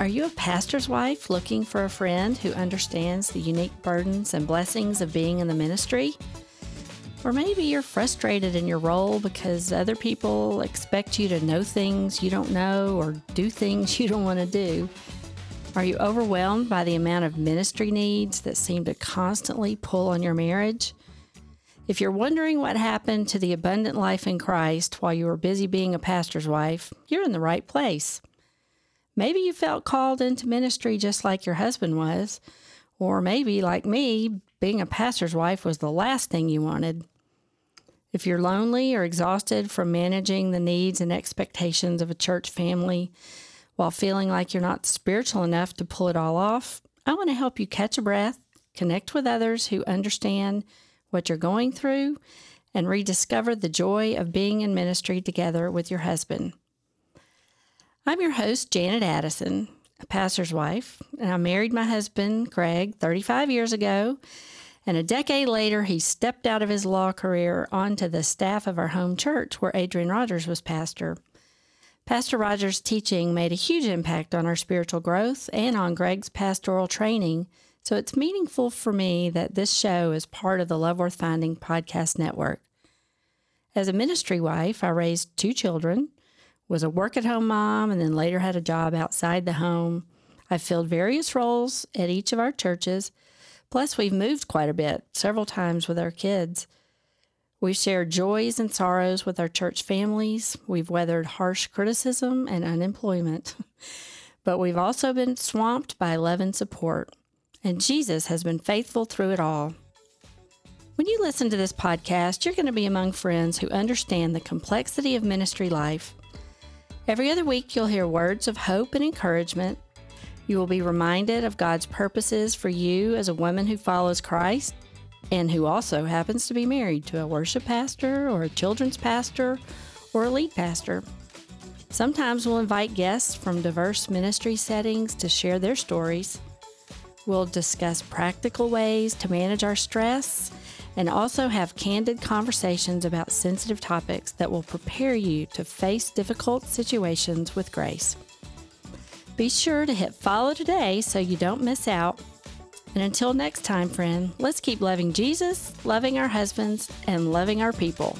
Are you a pastor's wife looking for a friend who understands the unique burdens and blessings of being in the ministry? Or maybe you're frustrated in your role because other people expect you to know things you don't know or do things you don't want to do. Are you overwhelmed by the amount of ministry needs that seem to constantly pull on your marriage? If you're wondering what happened to the abundant life in Christ while you were busy being a pastor's wife, you're in the right place. Maybe you felt called into ministry just like your husband was, or maybe, like me, being a pastor's wife was the last thing you wanted. If you're lonely or exhausted from managing the needs and expectations of a church family while feeling like you're not spiritual enough to pull it all off, I want to help you catch a breath, connect with others who understand what you're going through, and rediscover the joy of being in ministry together with your husband. I'm your host, Janet Addison, a pastor's wife, and I married my husband, Craig, 35 years ago. And a decade later, he stepped out of his law career onto the staff of our home church where Adrian Rogers was pastor. Pastor Rogers' teaching made a huge impact on our spiritual growth and on Greg's pastoral training, so it's meaningful for me that this show is part of the Love Worth Finding podcast network. As a ministry wife, I raised two children was a work at home mom and then later had a job outside the home. I've filled various roles at each of our churches. Plus, we've moved quite a bit, several times with our kids. We've shared joys and sorrows with our church families. We've weathered harsh criticism and unemployment. but we've also been swamped by love and support. And Jesus has been faithful through it all. When you listen to this podcast, you're going to be among friends who understand the complexity of ministry life Every other week, you'll hear words of hope and encouragement. You will be reminded of God's purposes for you as a woman who follows Christ and who also happens to be married to a worship pastor or a children's pastor or a lead pastor. Sometimes we'll invite guests from diverse ministry settings to share their stories. We'll discuss practical ways to manage our stress and also have candid conversations about sensitive topics that will prepare you to face difficult situations with grace. Be sure to hit follow today so you don't miss out. And until next time, friend, let's keep loving Jesus, loving our husbands, and loving our people.